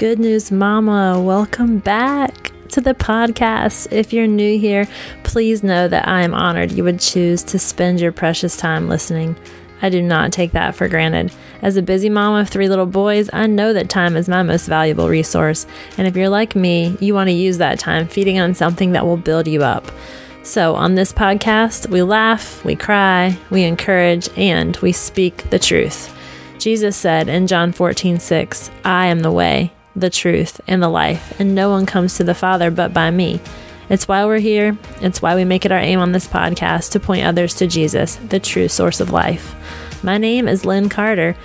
Good News Mama. Welcome back to the podcast. If you're new here, please know that I am honored you would choose to spend your precious time listening. I do not take that for granted. As a busy mom of three little boys, I know that time is my most valuable resource. And if you're like me, you want to use that time feeding on something that will build you up. So, on this podcast, we laugh, we cry, we encourage, and we speak the truth. Jesus said in John 14, 6, I am the way, the truth, and the life, and no one comes to the Father but by me. It's why we're here. It's why we make it our aim on this podcast to point others to Jesus, the true source of life. My name is Lynn Carter.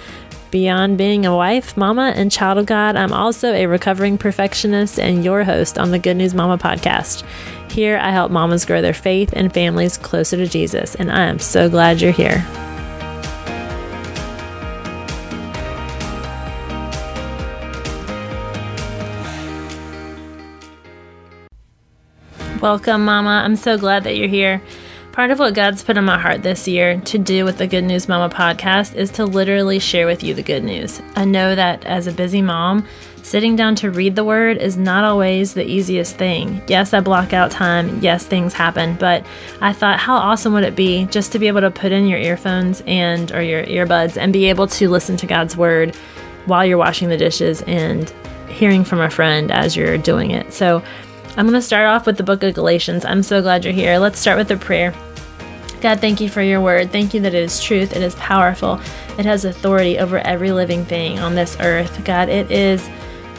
Beyond being a wife, mama, and child of God, I'm also a recovering perfectionist and your host on the Good News Mama podcast. Here, I help mamas grow their faith and families closer to Jesus, and I am so glad you're here. Welcome, Mama. I'm so glad that you're here. Part of what God's put on my heart this year to do with the Good News Mama podcast is to literally share with you the good news. I know that as a busy mom, sitting down to read the word is not always the easiest thing. Yes, I block out time. Yes, things happen, but I thought how awesome would it be just to be able to put in your earphones and or your earbuds and be able to listen to God's word while you're washing the dishes and hearing from a friend as you're doing it. So, I'm going to start off with the book of Galatians. I'm so glad you're here. Let's start with a prayer. God, thank you for your word. Thank you that it is truth, it is powerful, it has authority over every living thing on this earth. God, it is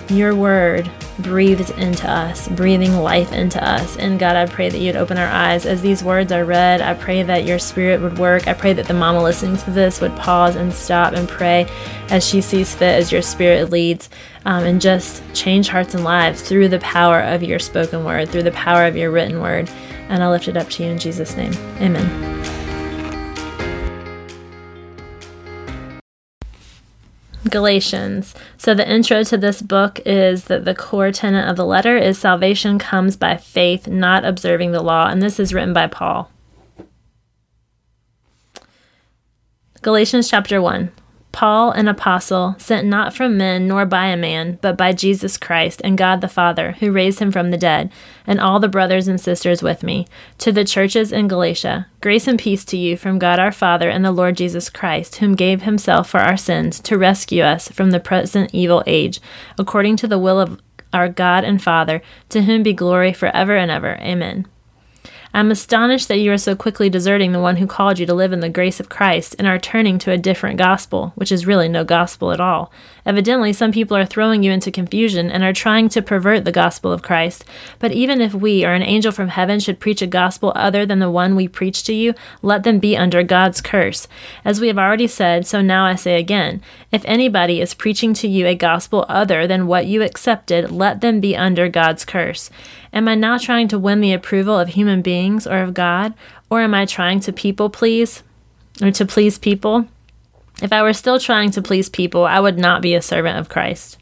your word breathed into us, breathing life into us. And God, I pray that you'd open our eyes as these words are read. I pray that your spirit would work. I pray that the mama listening to this would pause and stop and pray as she sees fit, as your spirit leads um, and just change hearts and lives through the power of your spoken word, through the power of your written word. And I lift it up to you in Jesus' name. Amen. Galatians. So, the intro to this book is that the core tenet of the letter is salvation comes by faith, not observing the law. And this is written by Paul. Galatians chapter 1. Paul, an apostle, sent not from men nor by a man, but by Jesus Christ and God the Father, who raised him from the dead, and all the brothers and sisters with me, to the churches in Galatia, grace and peace to you from God our Father and the Lord Jesus Christ, whom gave himself for our sins to rescue us from the present evil age, according to the will of our God and Father, to whom be glory for ever and ever. Amen. I am astonished that you are so quickly deserting the one who called you to live in the grace of Christ and are turning to a different gospel, which is really no gospel at all. Evidently, some people are throwing you into confusion and are trying to pervert the gospel of Christ. But even if we or an angel from heaven should preach a gospel other than the one we preach to you, let them be under God's curse. As we have already said, so now I say again if anybody is preaching to you a gospel other than what you accepted, let them be under God's curse. Am I now trying to win the approval of human beings or of God? Or am I trying to people please or to please people? If I were still trying to please people, I would not be a servant of Christ.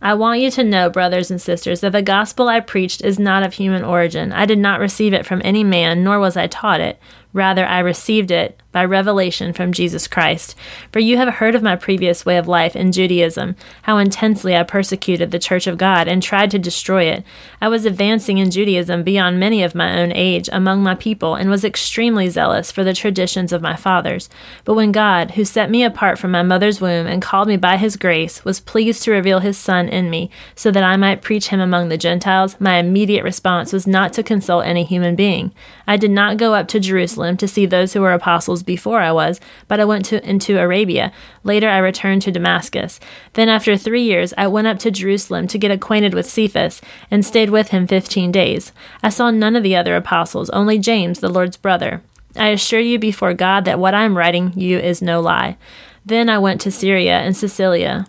I want you to know, brothers and sisters, that the gospel I preached is not of human origin. I did not receive it from any man, nor was I taught it. Rather, I received it by revelation from Jesus Christ. For you have heard of my previous way of life in Judaism, how intensely I persecuted the church of God and tried to destroy it. I was advancing in Judaism beyond many of my own age among my people and was extremely zealous for the traditions of my fathers. But when God, who set me apart from my mother's womb and called me by his grace, was pleased to reveal his Son in me so that I might preach him among the Gentiles, my immediate response was not to consult any human being. I did not go up to Jerusalem to see those who were apostles before I was, but I went to, into Arabia. Later I returned to Damascus. Then after three years I went up to Jerusalem to get acquainted with Cephas, and stayed with him fifteen days. I saw none of the other apostles, only James, the Lord's brother. I assure you before God that what I am writing you is no lie. Then I went to Syria and Cilicia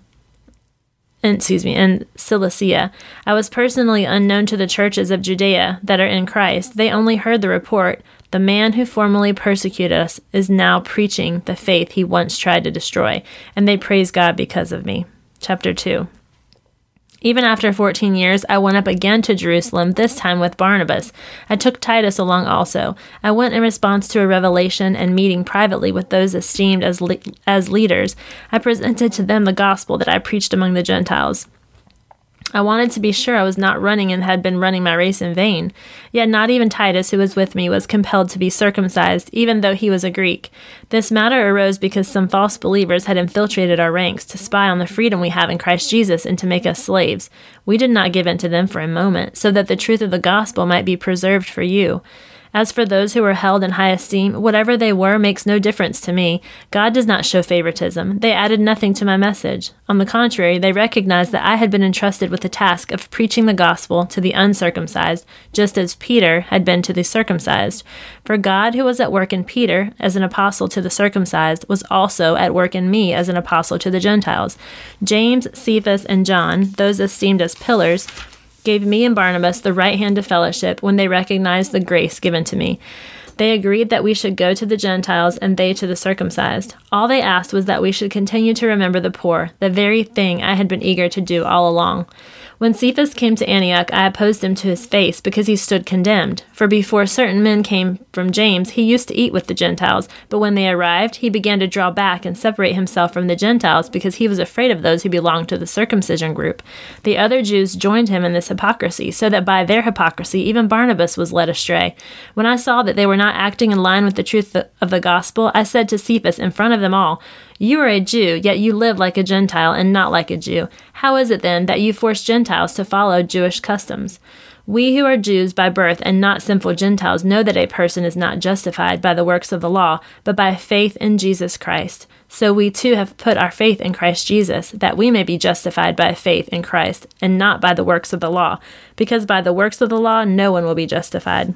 excuse me, in Cilicia. I was personally unknown to the churches of Judea that are in Christ. They only heard the report. The man who formerly persecuted us is now preaching the faith he once tried to destroy, and they praise God because of me. Chapter 2. Even after 14 years, I went up again to Jerusalem, this time with Barnabas. I took Titus along also. I went in response to a revelation and meeting privately with those esteemed as, le- as leaders. I presented to them the gospel that I preached among the Gentiles. I wanted to be sure I was not running and had been running my race in vain. Yet not even Titus, who was with me, was compelled to be circumcised, even though he was a Greek. This matter arose because some false believers had infiltrated our ranks to spy on the freedom we have in Christ Jesus and to make us slaves. We did not give in to them for a moment, so that the truth of the gospel might be preserved for you. As for those who were held in high esteem, whatever they were makes no difference to me. God does not show favoritism. They added nothing to my message. On the contrary, they recognized that I had been entrusted with the task of preaching the gospel to the uncircumcised, just as Peter had been to the circumcised. For God, who was at work in Peter as an apostle to the circumcised, was also at work in me as an apostle to the Gentiles. James, Cephas, and John, those esteemed as pillars, gave me and Barnabas the right hand of fellowship when they recognized the grace given to me. They agreed that we should go to the Gentiles and they to the circumcised. All they asked was that we should continue to remember the poor, the very thing I had been eager to do all along. When Cephas came to Antioch, I opposed him to his face because he stood condemned. For before certain men came from James, he used to eat with the Gentiles, but when they arrived, he began to draw back and separate himself from the Gentiles because he was afraid of those who belonged to the circumcision group. The other Jews joined him in this hypocrisy, so that by their hypocrisy even Barnabas was led astray. When I saw that they were not acting in line with the truth of the gospel, I said to Cephas in front of them all, you are a Jew, yet you live like a Gentile and not like a Jew. How is it then that you force Gentiles to follow Jewish customs? We who are Jews by birth and not sinful Gentiles know that a person is not justified by the works of the law, but by faith in Jesus Christ. So we too have put our faith in Christ Jesus, that we may be justified by faith in Christ, and not by the works of the law, because by the works of the law no one will be justified.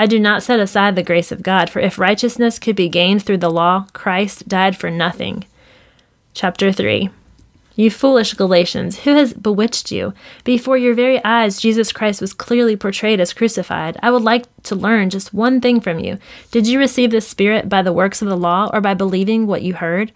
I do not set aside the grace of God, for if righteousness could be gained through the law, Christ died for nothing. Chapter 3 You foolish Galatians, who has bewitched you? Before your very eyes, Jesus Christ was clearly portrayed as crucified. I would like to learn just one thing from you. Did you receive the Spirit by the works of the law or by believing what you heard?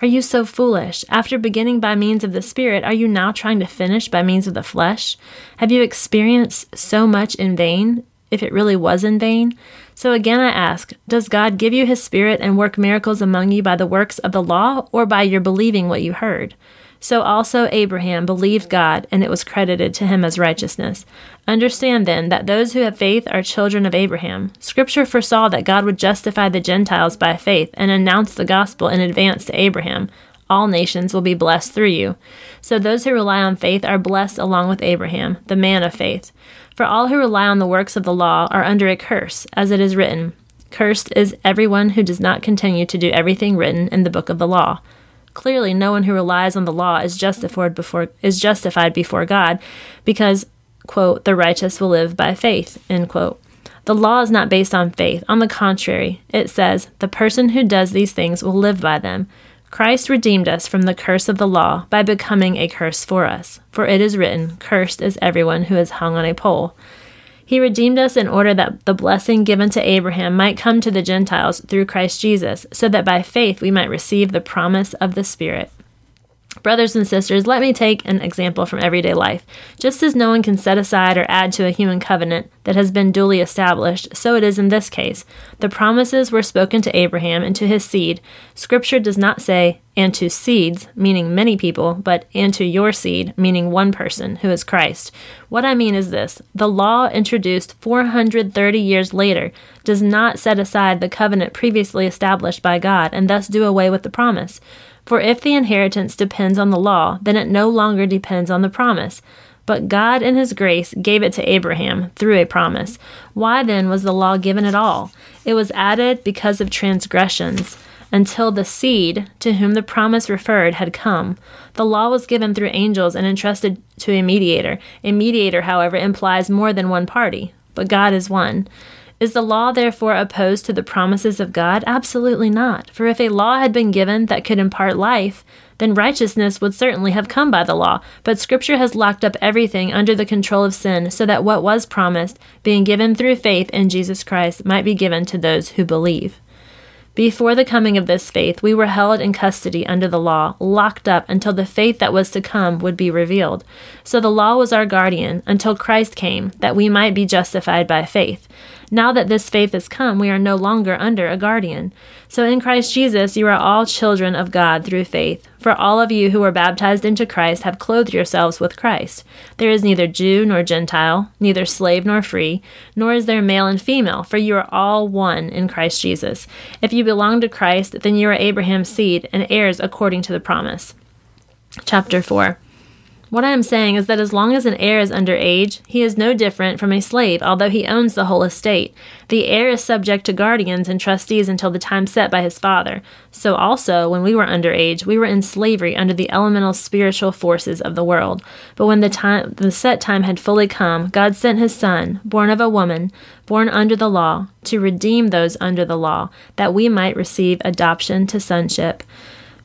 Are you so foolish? After beginning by means of the Spirit, are you now trying to finish by means of the flesh? Have you experienced so much in vain? If it really was in vain. So again I ask, does God give you his Spirit and work miracles among you by the works of the law or by your believing what you heard? So also Abraham believed God, and it was credited to him as righteousness. Understand then that those who have faith are children of Abraham. Scripture foresaw that God would justify the Gentiles by faith and announce the gospel in advance to Abraham. All nations will be blessed through you. So those who rely on faith are blessed along with Abraham, the man of faith. For all who rely on the works of the law are under a curse, as it is written Cursed is everyone who does not continue to do everything written in the book of the law. Clearly, no one who relies on the law is justified before, is justified before God, because, quote, the righteous will live by faith, end quote. The law is not based on faith. On the contrary, it says, the person who does these things will live by them. Christ redeemed us from the curse of the law by becoming a curse for us. For it is written, Cursed is everyone who is hung on a pole. He redeemed us in order that the blessing given to Abraham might come to the Gentiles through Christ Jesus, so that by faith we might receive the promise of the Spirit. Brothers and sisters, let me take an example from everyday life. Just as no one can set aside or add to a human covenant that has been duly established, so it is in this case. The promises were spoken to Abraham and to his seed. Scripture does not say, and to seeds, meaning many people, but and to your seed, meaning one person, who is Christ. What I mean is this the law introduced 430 years later does not set aside the covenant previously established by God and thus do away with the promise. For if the inheritance depends on the law, then it no longer depends on the promise. But God, in His grace, gave it to Abraham through a promise. Why then was the law given at all? It was added because of transgressions, until the seed, to whom the promise referred, had come. The law was given through angels and entrusted to a mediator. A mediator, however, implies more than one party, but God is one. Is the law therefore opposed to the promises of God? Absolutely not. For if a law had been given that could impart life, then righteousness would certainly have come by the law. But Scripture has locked up everything under the control of sin, so that what was promised, being given through faith in Jesus Christ, might be given to those who believe. Before the coming of this faith, we were held in custody under the law, locked up until the faith that was to come would be revealed. So the law was our guardian until Christ came, that we might be justified by faith. Now that this faith has come, we are no longer under a guardian. So in Christ Jesus, you are all children of God through faith. For all of you who were baptized into Christ have clothed yourselves with Christ. There is neither Jew nor Gentile, neither slave nor free, nor is there male and female, for you are all one in Christ Jesus. If you belong to Christ, then you are Abraham's seed and heirs according to the promise. Chapter 4 what I am saying is that as long as an heir is under age, he is no different from a slave, although he owns the whole estate. The heir is subject to guardians and trustees until the time set by his father. So also, when we were under age, we were in slavery under the elemental spiritual forces of the world. But when the time the set time had fully come, God sent his son, born of a woman, born under the law, to redeem those under the law, that we might receive adoption to sonship.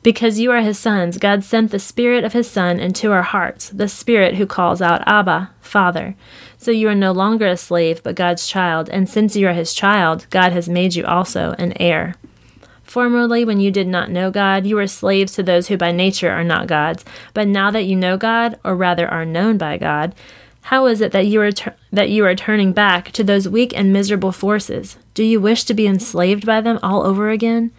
Because you are his sons, God sent the Spirit of his Son into our hearts, the Spirit who calls out, Abba, Father. So you are no longer a slave, but God's child, and since you are his child, God has made you also an heir. Formerly, when you did not know God, you were slaves to those who by nature are not God's. But now that you know God, or rather are known by God, how is it that you are ter- that you are turning back to those weak and miserable forces? Do you wish to be enslaved by them all over again?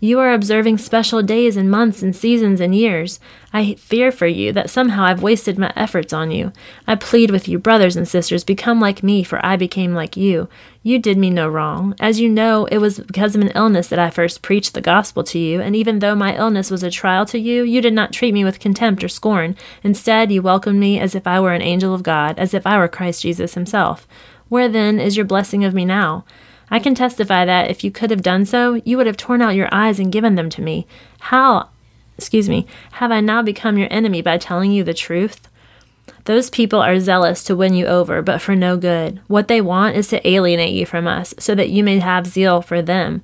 You are observing special days and months and seasons and years. I fear for you that somehow I've wasted my efforts on you. I plead with you, brothers and sisters, become like me, for I became like you. You did me no wrong. As you know, it was because of an illness that I first preached the gospel to you, and even though my illness was a trial to you, you did not treat me with contempt or scorn. Instead, you welcomed me as if I were an angel of God, as if I were Christ Jesus himself. Where then is your blessing of me now? I can testify that if you could have done so, you would have torn out your eyes and given them to me. How, excuse me, have I now become your enemy by telling you the truth? Those people are zealous to win you over, but for no good. What they want is to alienate you from us, so that you may have zeal for them.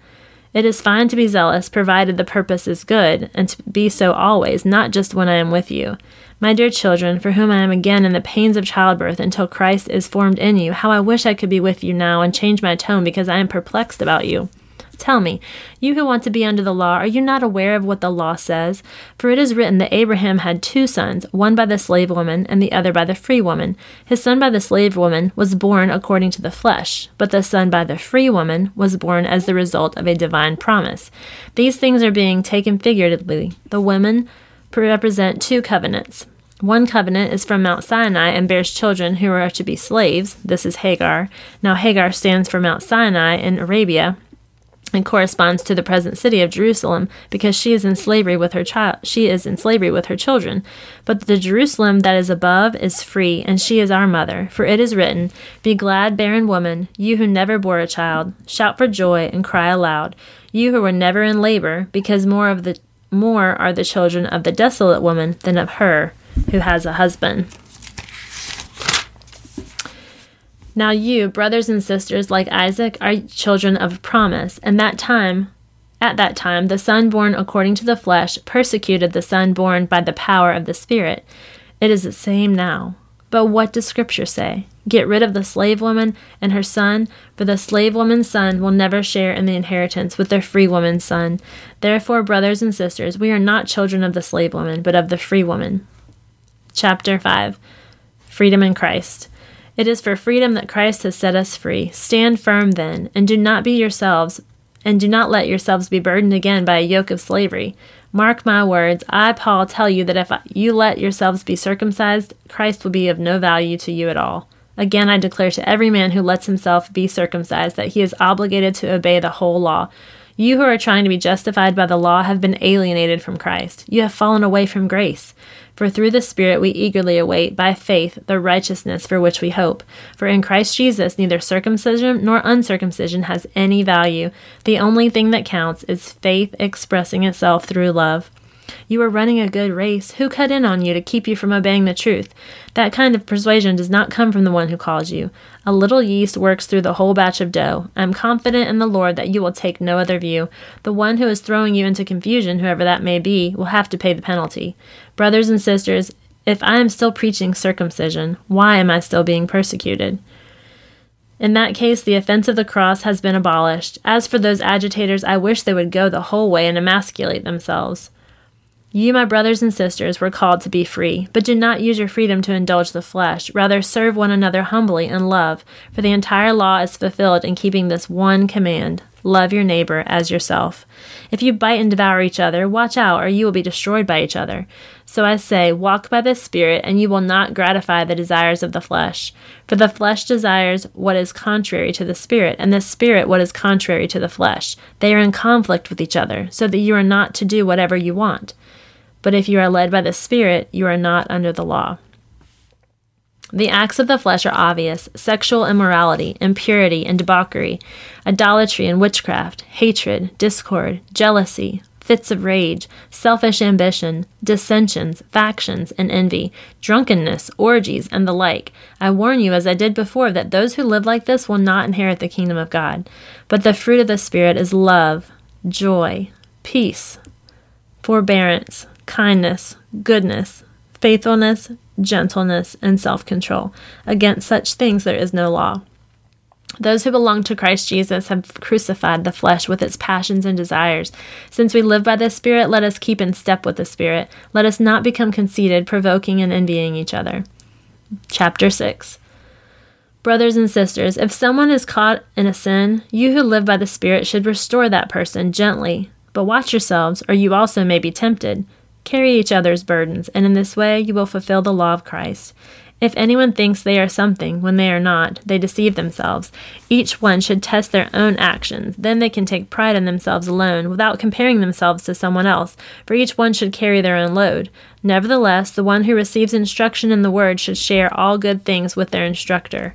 It is fine to be zealous, provided the purpose is good, and to be so always, not just when I am with you. My dear children, for whom I am again in the pains of childbirth until Christ is formed in you, how I wish I could be with you now and change my tone because I am perplexed about you. Tell me, you who want to be under the law, are you not aware of what the law says? For it is written that Abraham had two sons, one by the slave woman and the other by the free woman. His son by the slave woman was born according to the flesh, but the son by the free woman was born as the result of a divine promise. These things are being taken figuratively. The women represent two covenants. One covenant is from Mount Sinai and bears children who are to be slaves. This is Hagar. Now, Hagar stands for Mount Sinai in Arabia, and corresponds to the present city of Jerusalem because she is in slavery with her child she is in slavery with her children but the Jerusalem that is above is free and she is our mother for it is written be glad barren woman you who never bore a child shout for joy and cry aloud you who were never in labor because more of the more are the children of the desolate woman than of her who has a husband now you, brothers and sisters, like Isaac, are children of promise, and that time at that time the son born according to the flesh persecuted the son born by the power of the Spirit. It is the same now. But what does Scripture say? Get rid of the slave woman and her son, for the slave woman's son will never share in the inheritance with the free woman's son. Therefore, brothers and sisters, we are not children of the slave woman, but of the free woman. Chapter 5 Freedom in Christ. It is for freedom that Christ has set us free. Stand firm then, and do not be yourselves, and do not let yourselves be burdened again by a yoke of slavery. Mark my words, I, Paul, tell you that if you let yourselves be circumcised, Christ will be of no value to you at all. Again, I declare to every man who lets himself be circumcised that he is obligated to obey the whole law. You who are trying to be justified by the law have been alienated from Christ. You have fallen away from grace. For through the Spirit we eagerly await, by faith, the righteousness for which we hope. For in Christ Jesus neither circumcision nor uncircumcision has any value. The only thing that counts is faith expressing itself through love. You were running a good race. Who cut in on you to keep you from obeying the truth? That kind of persuasion does not come from the one who calls you. A little yeast works through the whole batch of dough. I am confident in the Lord that you will take no other view. The one who is throwing you into confusion, whoever that may be, will have to pay the penalty. Brothers and sisters, if I am still preaching circumcision, why am I still being persecuted? In that case, the offense of the cross has been abolished. As for those agitators, I wish they would go the whole way and emasculate themselves. You, my brothers and sisters, were called to be free, but do not use your freedom to indulge the flesh. Rather, serve one another humbly in love, for the entire law is fulfilled in keeping this one command love your neighbor as yourself. If you bite and devour each other, watch out, or you will be destroyed by each other. So I say, walk by the Spirit, and you will not gratify the desires of the flesh. For the flesh desires what is contrary to the Spirit, and the Spirit what is contrary to the flesh. They are in conflict with each other, so that you are not to do whatever you want. But if you are led by the Spirit, you are not under the law. The acts of the flesh are obvious sexual immorality, impurity and debauchery, idolatry and witchcraft, hatred, discord, jealousy, fits of rage, selfish ambition, dissensions, factions, and envy, drunkenness, orgies, and the like. I warn you, as I did before, that those who live like this will not inherit the kingdom of God. But the fruit of the Spirit is love, joy, peace, forbearance, kindness, goodness, faithfulness, gentleness, and self control. Against such things there is no law. Those who belong to Christ Jesus have crucified the flesh with its passions and desires. Since we live by the Spirit, let us keep in step with the Spirit. Let us not become conceited, provoking, and envying each other. Chapter 6 Brothers and sisters, if someone is caught in a sin, you who live by the Spirit should restore that person gently. But watch yourselves, or you also may be tempted. Carry each other's burdens, and in this way you will fulfill the law of Christ. If anyone thinks they are something when they are not, they deceive themselves. Each one should test their own actions. Then they can take pride in themselves alone, without comparing themselves to someone else, for each one should carry their own load. Nevertheless, the one who receives instruction in the word should share all good things with their instructor.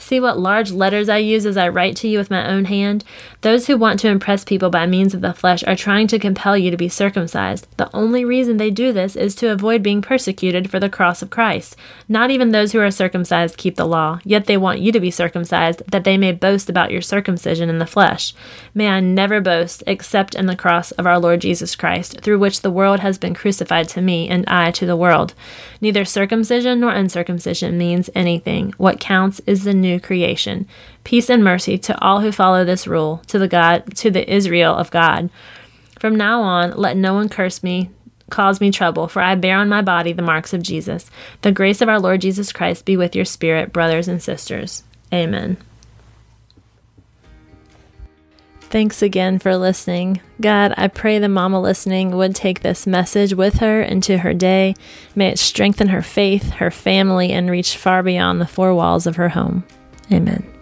See what large letters I use as I write to you with my own hand? Those who want to impress people by means of the flesh are trying to compel you to be circumcised. The only reason they do this is to avoid being persecuted for the cross of Christ. Not even those who are circumcised keep the law, yet they want you to be circumcised, that they may boast about your circumcision in the flesh. May I never boast except in the cross of our Lord Jesus Christ, through which the world has been crucified to me, and I to the world. Neither circumcision nor uncircumcision means anything. What counts is the new new creation. Peace and mercy to all who follow this rule, to the God, to the Israel of God. From now on, let no one curse me, cause me trouble, for I bear on my body the marks of Jesus. The grace of our Lord Jesus Christ be with your spirit, brothers and sisters. Amen. Thanks again for listening. God, I pray the mama listening would take this message with her into her day. May it strengthen her faith, her family, and reach far beyond the four walls of her home. Amen.